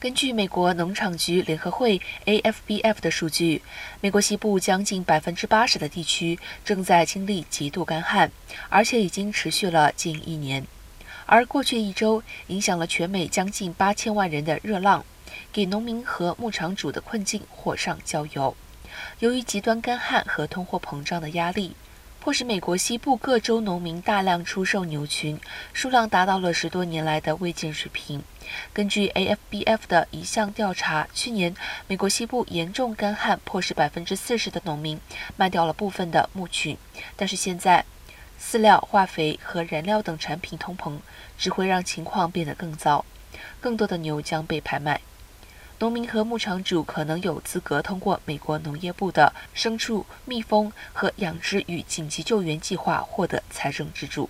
根据美国农场局联合会 （AFBF） 的数据，美国西部将近百分之八十的地区正在经历极度干旱，而且已经持续了近一年。而过去一周，影响了全美将近八千万人的热浪，给农民和牧场主的困境火上浇油。由于极端干旱和通货膨胀的压力。迫使美国西部各州农民大量出售牛群，数量达到了十多年来的未见水平。根据 AFBF 的一项调查，去年美国西部严重干旱，迫使百分之四十的农民卖掉了部分的牧群。但是现在，饲料、化肥和燃料等产品通膨，只会让情况变得更糟，更多的牛将被拍卖。农民和牧场主可能有资格通过美国农业部的牲畜、蜜蜂和养殖与紧急救援计划获得财政资助。